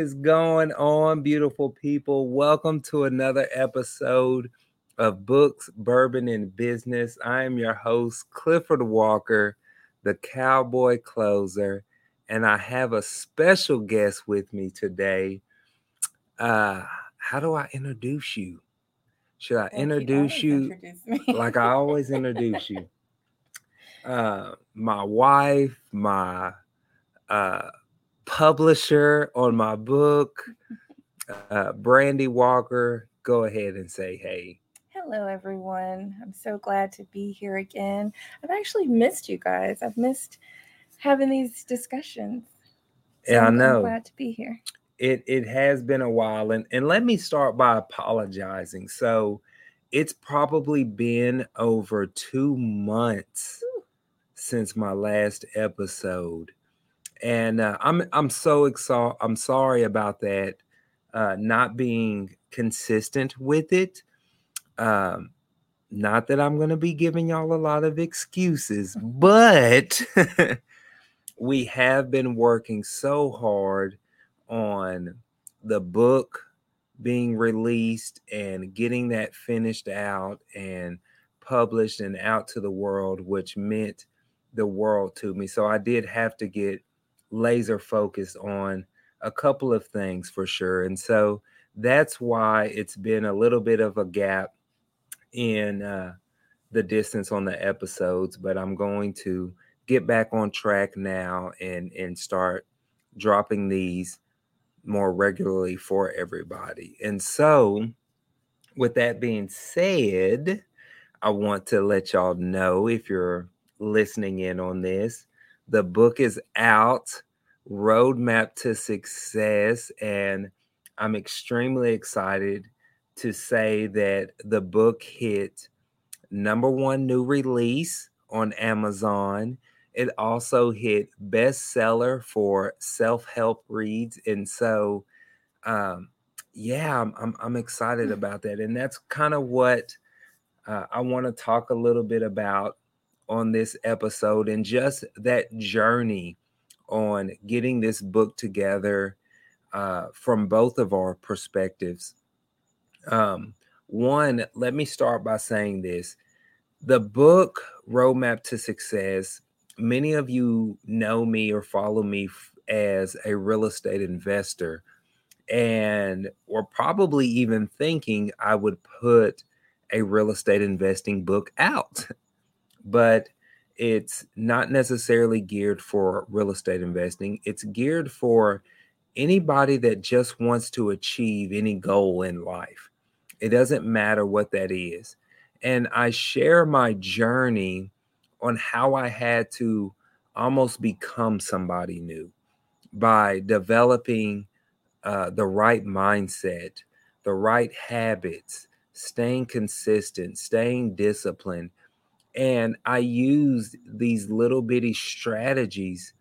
is going on, beautiful people? Welcome to another episode of Books, Bourbon, and Business. I am your host, Clifford Walker, the cowboy closer, and I have a special guest with me today. Uh, how do I introduce you? Should I Like introduce you, you introduce like I always introduce you? Uh, my wife, my uh, publisher on my book, uh, Brandy Walker. Go ahead and say hey. Hello, everyone. I'm so glad to be here again. I've actually missed you guys. I've missed having these discussions. So Yeah, I I'm, I'm know. glad to be here. It it has been a while, and and let me start by apologizing. So, it's probably been over two months Whew. since my last episode, and uh, I'm I'm so excited. I'm sorry about that, uh, not being consistent with it. Um, not that I'm going to be giving y'all a lot of excuses, but we have been working so hard on the book being released and getting that finished out and published and out to the world, which meant the world to me. So I did have to get laser focused on a couple of things for sure. And so that's why it's been a little bit of a gap in uh, the distance on the episodes, but I'm going to get back on track now and and start dropping these more regularly for everybody. And so, with that being said, I want to let y'all know if you're listening in on this, the book is out, Roadmap to Success, and I'm extremely excited to say that the book hit number one new release on Amazon. It also hit bestseller for self-help reads, and so um, yeah, I'm, I'm I'm excited about that, and that's kind of what uh, I want to talk a little bit about on this episode, and just that journey on getting this book together uh, from both of our perspectives. Um, one, let me start by saying this the book Roadmap to Success, many of you know me or follow me f- as a real estate investor, and were probably even thinking I would put a real estate investing book out. But it's not necessarily geared for real estate investing, it's geared for anybody that just wants to achieve any goal in life. It doesn't matter what that is. And I share my journey on how I had to almost become somebody new by developing uh, the right mindset, the right habits, staying consistent, staying disciplined. And I used these little bitty strategies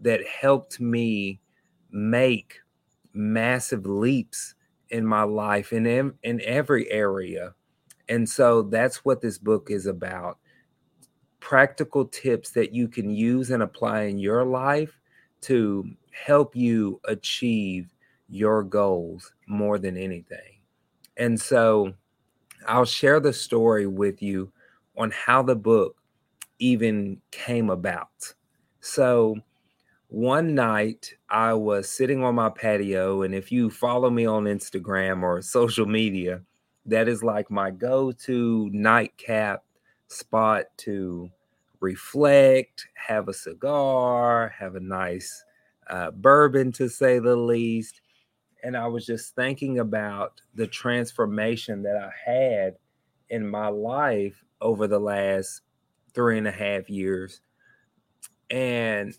that helped me make massive leaps in my life in, in every area. And so that's what this book is about practical tips that you can use and apply in your life to help you achieve your goals more than anything. And so I'll share the story with you on how the book even came about. So one night I was sitting on my patio, and if you follow me on Instagram or social media, that is like my go to nightcap spot to reflect, have a cigar, have a nice uh, bourbon to say the least. And I was just thinking about the transformation that I had in my life over the last three and a half years. And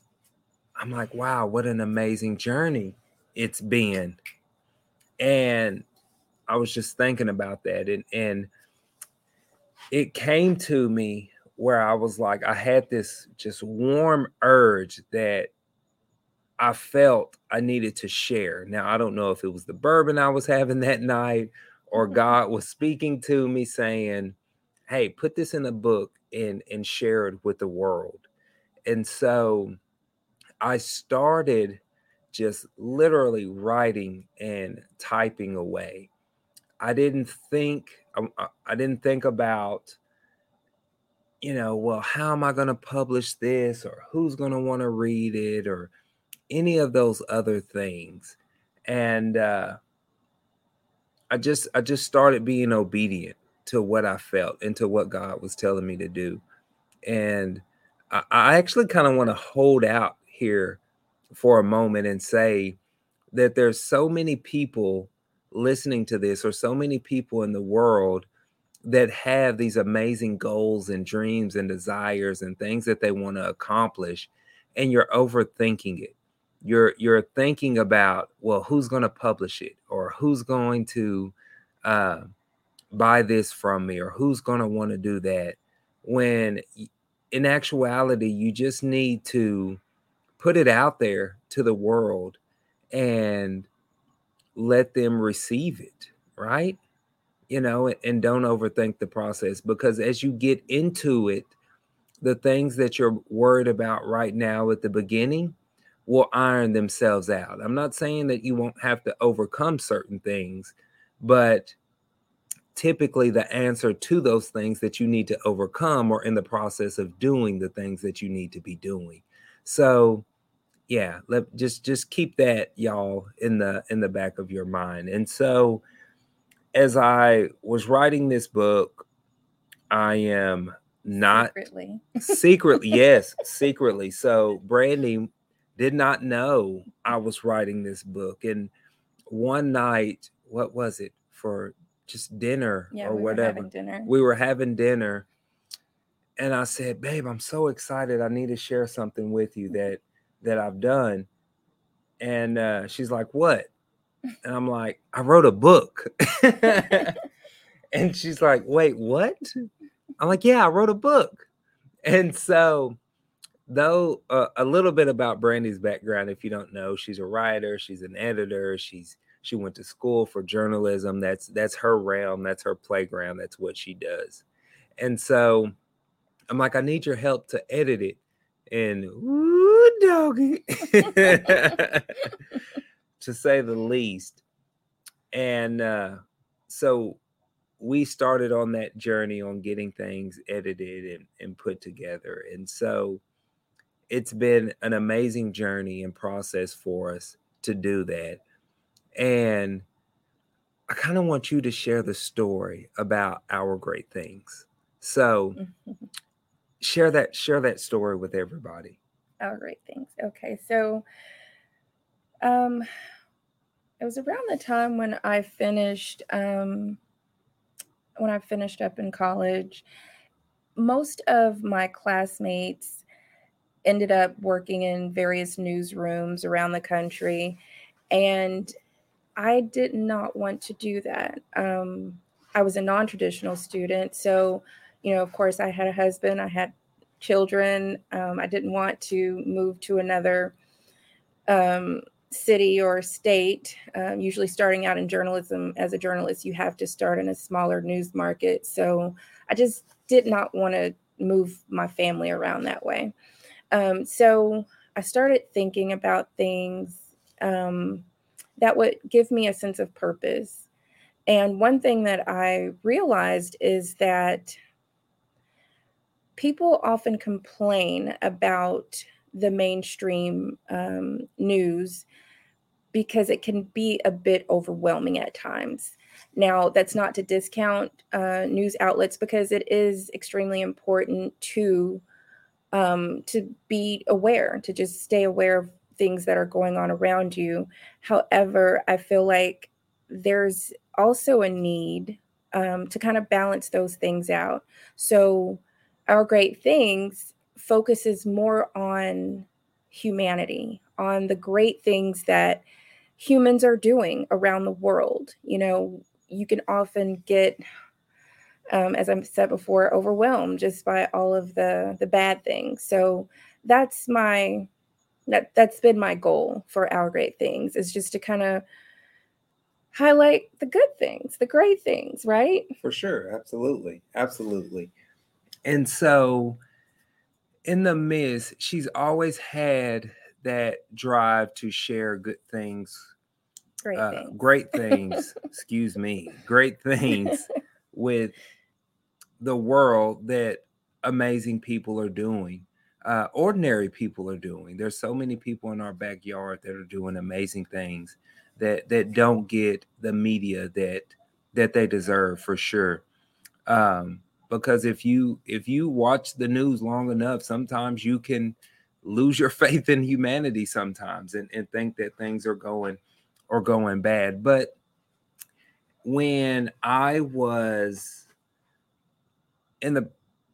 I'm like, wow, what an amazing journey it's been. And I was just thinking about that. And, and it came to me where I was like, I had this just warm urge that I felt I needed to share. Now, I don't know if it was the bourbon I was having that night or God was speaking to me saying, Hey, put this in a book and, and share it with the world. And so I started just literally writing and typing away. I didn't think um, I didn't think about you know, well, how am I going to publish this or who's going to want to read it or any of those other things. And uh I just I just started being obedient to what I felt and to what God was telling me to do. And I, I actually kind of want to hold out here for a moment and say that there's so many people listening to this or so many people in the world that have these amazing goals and dreams and desires and things that they want to accomplish and you're overthinking it you're you're thinking about well who's going to publish it? Or who's going to uh, buy this from me? Or who's going to want to do that? When in actuality you just need to put it out there to the world and let them receive it right? You know and don't overthink the process because as you get into it the things that you're worried about right now at the beginning will iron themselves out. I'm not saying that you won't have to overcome certain things but typically the answer to those things that you need to overcome or in the process of doing the things that you need to be doing. So yeah let just just keep that y'all in the in the back of your mind. And so as i was writing this book i am not secretly. secretly yes secretly. So brandy did not know i was writing this book and one night what was it for just dinner yeah, or we whatever. Dinner. We were having dinner, and I said, "Babe, I'm so excited. I need to share something with you that that I've done." And uh, she's like, "What?" And I'm like, "I wrote a book." and she's like, "Wait, what?" I'm like, "Yeah, I wrote a book." And so, though uh, a little bit about Brandy's background, if you don't know, she's a writer, she's an editor, she's she went to school for journalism. That's that's her realm, that's her playground, that's what she does. And so I'm like, I need your help to edit it. And ooh, doggy, to say the least. And uh, so we started on that journey on getting things edited and, and put together. And so it's been an amazing journey and process for us to do that. And I kind of want you to share the story about our great things. So share that share that story with everybody. Our great things. Okay. So um it was around the time when I finished um when I finished up in college. Most of my classmates ended up working in various newsrooms around the country and I did not want to do that. Um, I was a non traditional student. So, you know, of course, I had a husband, I had children. Um, I didn't want to move to another um, city or state. Um, usually, starting out in journalism as a journalist, you have to start in a smaller news market. So, I just did not want to move my family around that way. Um, so, I started thinking about things. Um, that would give me a sense of purpose. And one thing that I realized is that people often complain about the mainstream um, news because it can be a bit overwhelming at times. Now, that's not to discount uh, news outlets because it is extremely important to um, to be aware, to just stay aware of things that are going on around you. However, I feel like there's also a need um, to kind of balance those things out. So, our great things focuses more on humanity, on the great things that humans are doing around the world. You know, you can often get um, as I've said before, overwhelmed just by all of the the bad things. So that's my that that's been my goal for our great things is just to kind of highlight the good things the great things right for sure absolutely absolutely and so in the midst she's always had that drive to share good things, Great uh, things. great things, excuse me, great things with the world that amazing people are doing. Uh, ordinary people are doing. There's so many people in our backyard that are doing amazing things that that don't get the media that that they deserve for sure. Um, because if you if you watch the news long enough, sometimes you can lose your faith in humanity sometimes and, and think that things are going or going bad. But when I was in the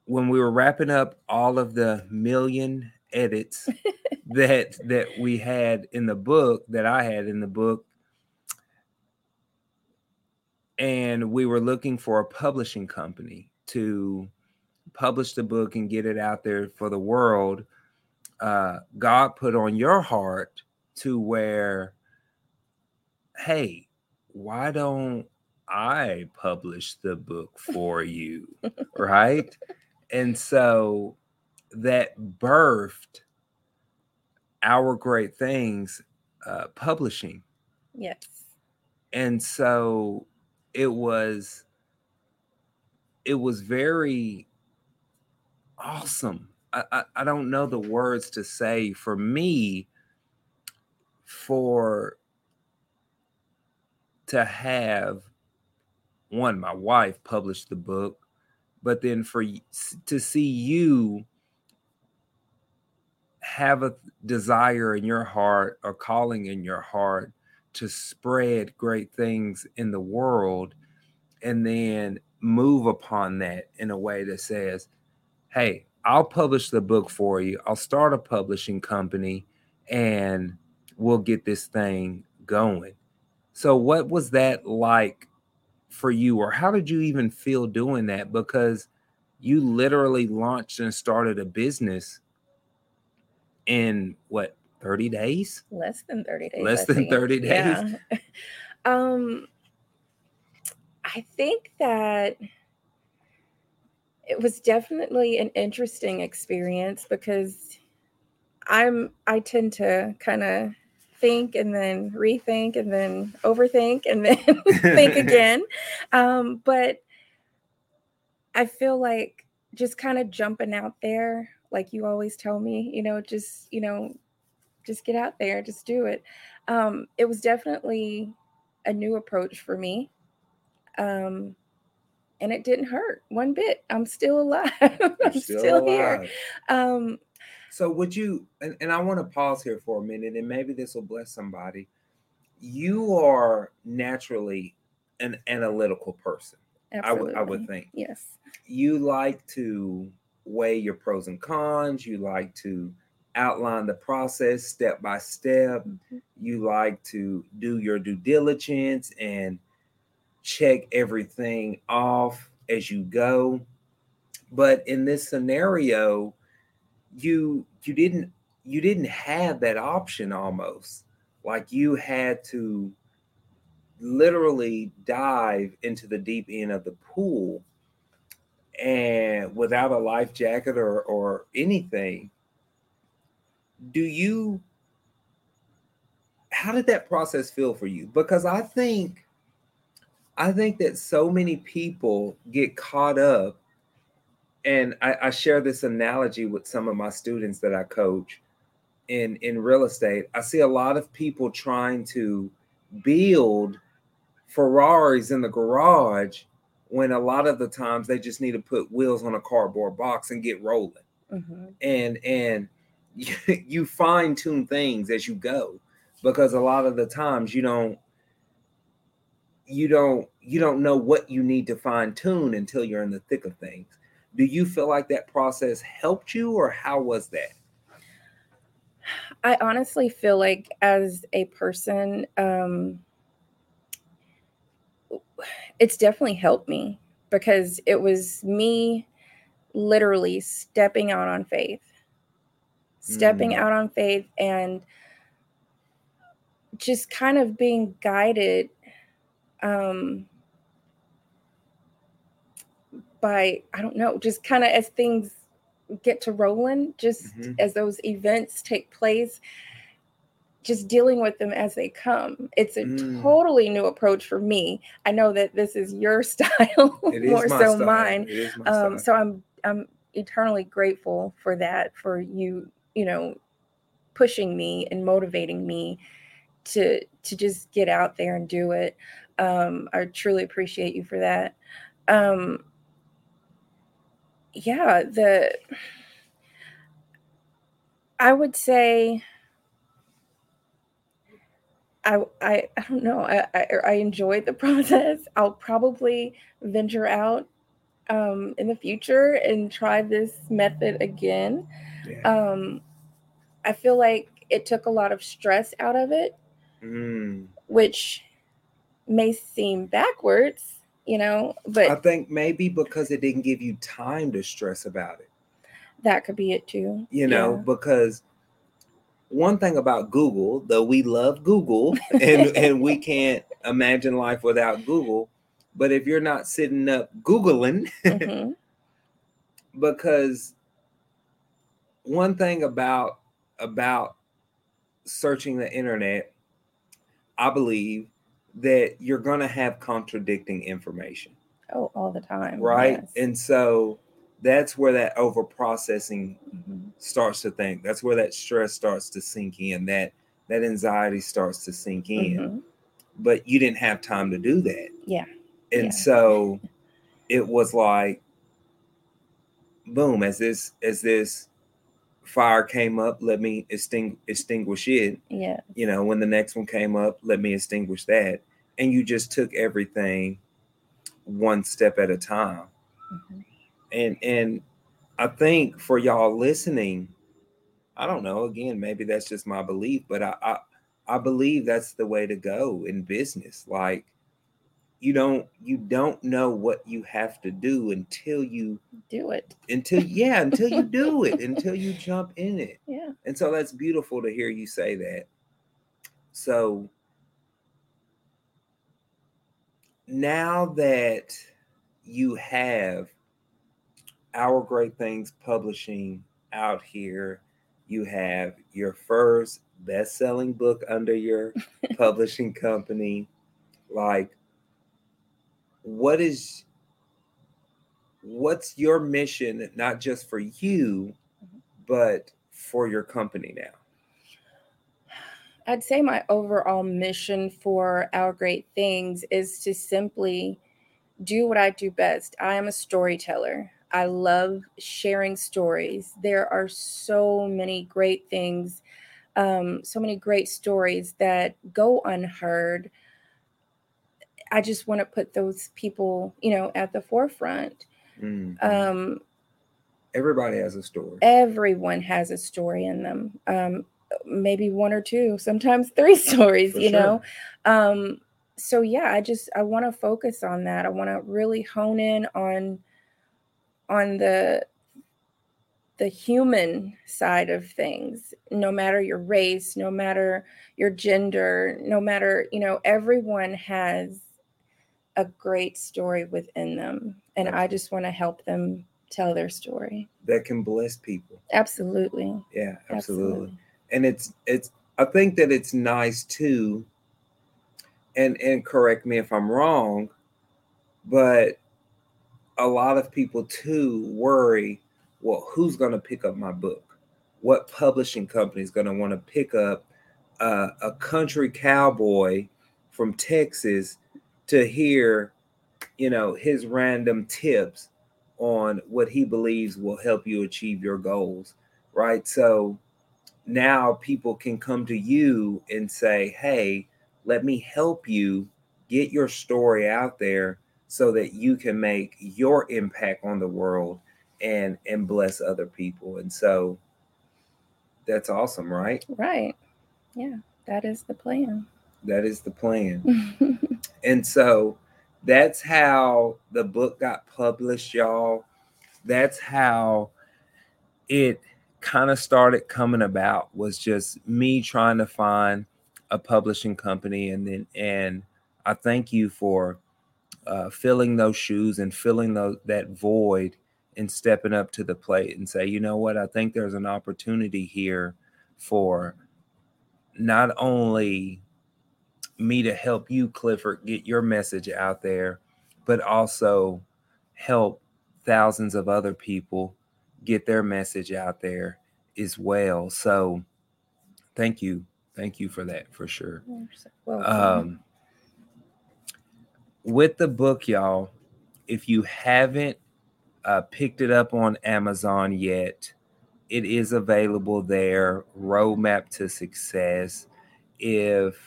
when we were wrapping up all of the million edits that that we had in the book that I had in the book and we were looking for a publishing company to publish the book and get it out there for the world uh, God put on your heart to where hey why don't I publish the book for you right? And so that birthed our great things uh, publishing. Yes. and so it was it was very awesome. I, I, I don't know the words to say for me for to have one my wife published the book but then for to see you have a desire in your heart or calling in your heart to spread great things in the world and then move upon that in a way that says hey i'll publish the book for you. I'll start a publishing company and we'll get this thing going. So what was that like for you or how did you even feel doing that because you literally launched and started a business in what 30 days Less than 30 days. Less I than think. 30 days? Yeah. um I think that it was definitely an interesting experience because I'm I tend to kind of think and then rethink and then overthink and then think again. Um, but I feel like just kind of jumping out there, like you always tell me, you know, just, you know, just get out there, just do it. Um, it was definitely a new approach for me. Um, and it didn't hurt one bit. I'm still alive. I'm still, here. alive. Um, So would you and, and I want to pause here for a minute and maybe this will bless somebody. You are naturally an analytical person. I would I would think. Yes. You like to weigh your pros and cons, you like to outline the process step by step. Mhm. You like to do your due diligence and check everything off as you go. But in this scenario, you you didn't you didn't have that option almost. Like you had to literally dive into the deep end of the pool and without a life jacket or or anything do you how did that process feel for you because i think i think that so many people get caught up and I, I share this analogy with some of my students that i coach in in real estate. I see a lot of people trying to build ferraris in the garage when a lot of the times they just need to put wheels on a cardboard box and get rolling. Mhm. and and you, you fine tune things as you go because a lot of the times you don't you don't you don't know what you need to fine tune until you're in the thick of things do you feel like that process helped you or how was that I honestly feel like as a person, um, it's definitely helped me because it was me literally stepping out on faith, stepping Mm. out on faith and just kind of being guided um, by, I don't know, just kind of as things get to rolling, just Mhm. as those events take place just dealing with them as they come. It's a Mm. totally new approach for me. I know that this is your style is more so style. mine. It is my Um, so I'm I'm eternally grateful for that, for you, you know, pushing me and motivating me to to just get out there and do it. Um, I truly appreciate you for that. Um, yeah, the I would say I I, I don't know. I, I I enjoyed the process. I'll probably venture out um, in the future and try this method again. Yeah. Um, I feel like it took a lot of stress out of it, Mm. which may seem backwards, you know, but I think maybe because it didn't give you time to stress about it. that could be it too. you know, because one thing about Google, though we love Google and, and we can't imagine life without Google, but if you're not sitting up Googling, Yeah. Mhm. because one thing about about searching the internet, I believe that you're gonna have contradicting information. Oh, all the time. right yes. and so that's where that over processing Mhm. starts to think that's where that stress starts to sink in that that anxiety starts to sink in Mhm. but you didn't have time to do that Yeah. and Yeah. so it was like boom as this as this fire came up let me extinguish it Yeah. you know when the next one came up let me extinguish that and you just took everything one step at a time Mhm. and and i think for y'all listening i don't know again maybe that's just my belief but i i, I believe that's the way to go in business like you don't you don't know what you have to do until you Do it. until yeah until you do it until you jump in it Yeah. and so that's beautiful to hear you say that. So now that you have Our Great Things Publishing out here, you have your first best selling book under your publishing company. Like, what is what's your mission not just for you mm-hmm. but for your company now I'd say my overall mission for Our Great Things is to simply do what I do best. I am a storyteller. I love sharing stories. There are so many great things, um, so many great stories that go unheard. I just want to put those people, you know, at the forefront. Mhm. Um, everybody has a story everyone has a story in them um maybe one or two sometimes three stories For you sure. know? Um so yeah i just i want to focus on that. I want to really hone in on on the the human side of things. No matter your race no matter your gender no matter you know everyone has a great story within them and i just want to help them tell their story. That can bless people. Absolutely. Yeah absolutely, and it's it's i think that it's nice too. And and correct me if i'm wrong but a lot of people too worry well who's going to pick up my book? What publishing company is going to want to pick up uh, a country cowboy from texas to hear you know his random tips on what he believes will help you achieve your goals right? So now people can come to you and say hey let me help you get your story out there so that you can make your impact on the world and and bless other people and so that's awesome right Right. Yeah, that is the plan. that is the plan and so that's how the book got published y'all that's how it kind of started coming about was just me trying to find a publishing company and then and i thank you for uh, filling those shoes and filling those that void and stepping up to the plate and say you know what? I think there's an opportunity here for not only me to help you, Clifford, get your message out there, but also help thousands of other people get their message out there as well. So thank you. Thank you for that for sure. Um, with the book, y'all, if you haven't uh, picked it up on Amazon yet, it is available there. Roadmap to Success. If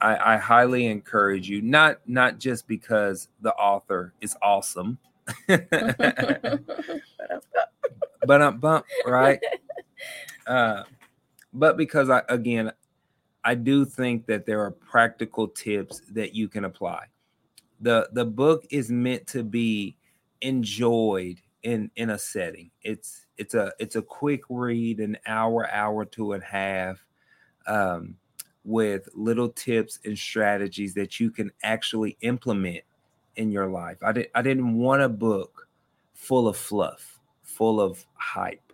I, I highly encourage you, not not just because the author is awesome, but I'm bump right. Uh, but because I again, I do think that there are practical tips that you can apply. the The book is meant to be enjoyed in in a setting. It's it's a it's a quick read, an hour, hour to and a half, um, with little tips and strategies that you can actually implement in your life. I didn't I didn't want a book full of fluff, full of hype.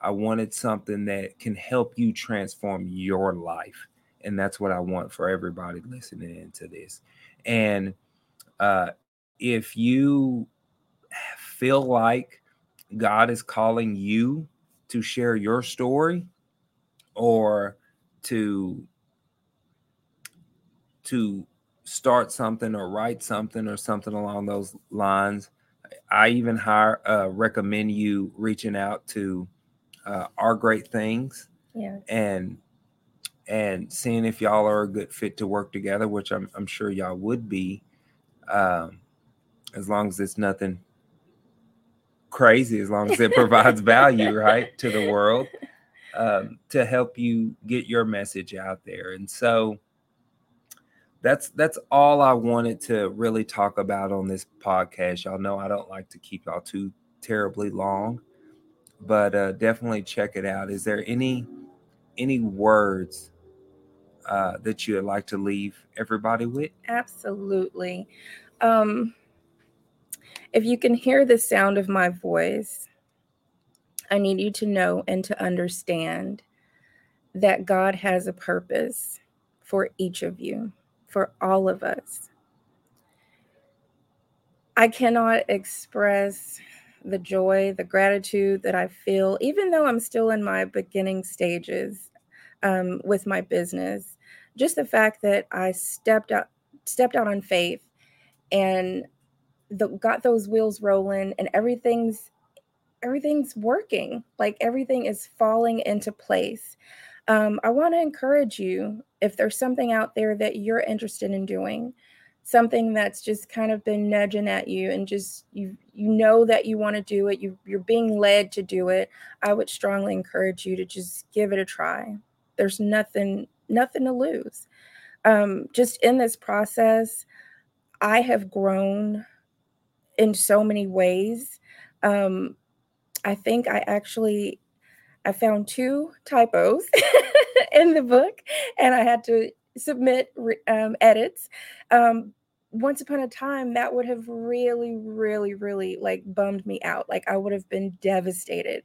I wanted something that can help you transform your life. And that's what I want for everybody listening into this. And uh, if you feel like God is calling you to share your story or to to start something or write something or something along those lines i even hire uh, recommend you reaching out to uh, our great things yes. and and seeing if y'all are a good fit to work together which i'm, I'm sure y'all would be um, as long as it's nothing crazy as long as it provides value right to the world um, to help you get your message out there and so that's that's all i wanted to really talk about on this podcast. Y'all know i don't like to keep y'all too terribly long but uh, definitely check it out. Is there any any words uh, that you would like to leave everybody with? Absolutely. Um if you can hear the sound of my voice, I need you to know and to understand that God has a purpose for each of you, for all of us. I cannot express the joy, the gratitude that I feel, even though I'm still in my beginning stages um, with my business. Just the fact that I stepped out, stepped out on faith, and the, got those wheels rolling and everything's everything's working like everything is falling into place um, i want to encourage you if there's something out there that you're interested in doing something that's just kind of been nudging at you and just you you know that you want to do it you you're being led to do it i would strongly encourage you to just give it a try there's nothing nothing to lose um, just in this process i have grown in so many ways. Um, I think I actually I found two typos in the book, and I had to submit um, edits. Um, once upon a time, that would have really, really, really like bummed me out. Like I would have been devastated.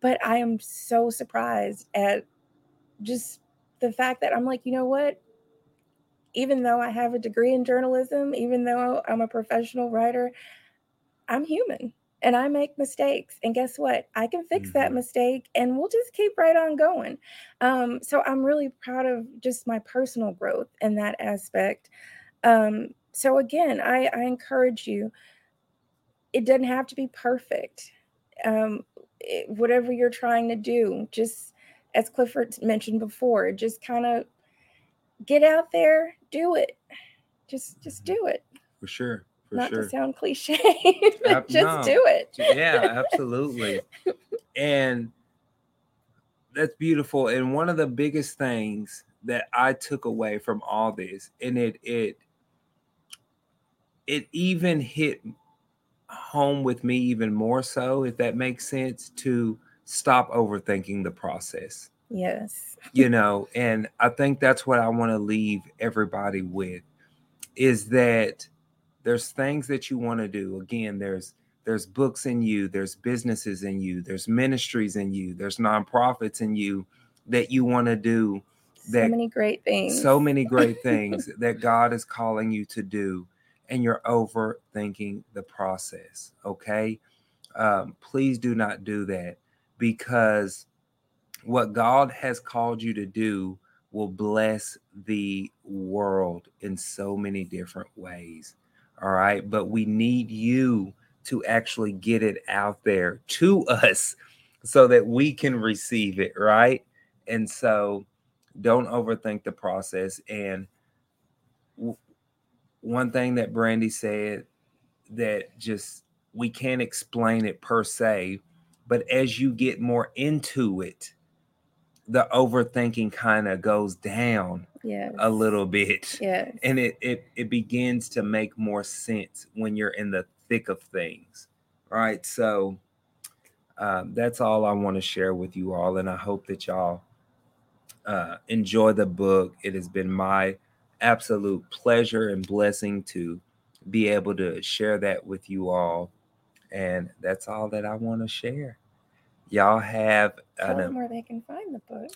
But I am so surprised at just the fact that I'm like, you know what? Even though I have a degree in journalism, even though I'm a professional writer, I'm human and I make mistakes. And guess what? I can fix mm-hmm. that mistake and we'll just keep right on going. Um, so I'm really proud of just my personal growth in that aspect. Um, so again, I, I, encourage you, it doesn't have to be perfect. Um, it, whatever you're trying to do, just as Clifford mentioned before, just kind of get out there, do it. Just just mm-hmm. do it. For sure. For not sure. to sound cliche, but just no. do it. yeah, absolutely. and that's beautiful. And one of the biggest things that I took away from all this, and it it it even hit home with me even more so, if that makes sense, to stop overthinking the process. Yes. you know, and I think that's what I want to leave everybody with is that there's things that you want to do again there's there's books in you there's businesses in you there's ministries in you there's nonprofits in you that you want to do so many great things. So many great things that God is calling you to do, and you're overthinking the process. Okay. Um, please do not do that because what God has called you to do will bless the world in so many different ways. All right. But we need you to actually get it out there to us so that we can receive it. Right. And so don't overthink the process. And w- one thing that Brandy said that just we can't explain it per se, but as you get more into it, the overthinking kind of goes down yes. a little bit. Yes. And it, it it begins to make more sense when you're in the thick of things. Right. So um, that's all I want to share with you all. And I hope that y'all uh, enjoy the book. It has been my absolute pleasure and blessing to be able to share that with you all. And that's all that I want to share. Y'all have Tell them where they can find the book.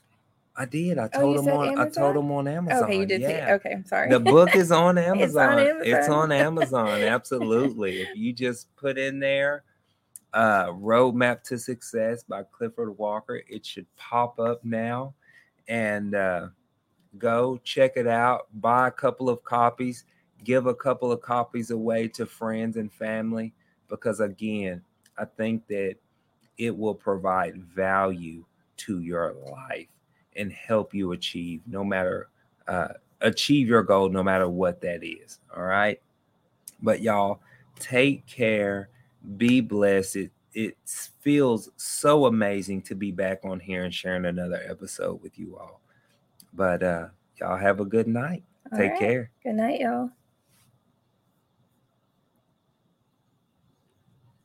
I did. I oh, told oh, them on. Amazon? I told them on Amazon. Okay, you did. Yeah. Say, okay, I'm sorry. The book is on Amazon. it's on Amazon. It's on Amazon. Absolutely. if you just put in there, uh, "Roadmap to Success" by Clifford Walker, it should pop up now, and uh, go check it out. Buy a couple of copies. Give a couple of copies away to friends and family because again, I think that it will provide value to your life and help you achieve no matter uh, achieve your goal no matter what that is all right? But y'all take care be blessed. It, it feels so amazing to be back on here and sharing another episode with you all. But uh y'all have a good night. All take right. care. Good night y'all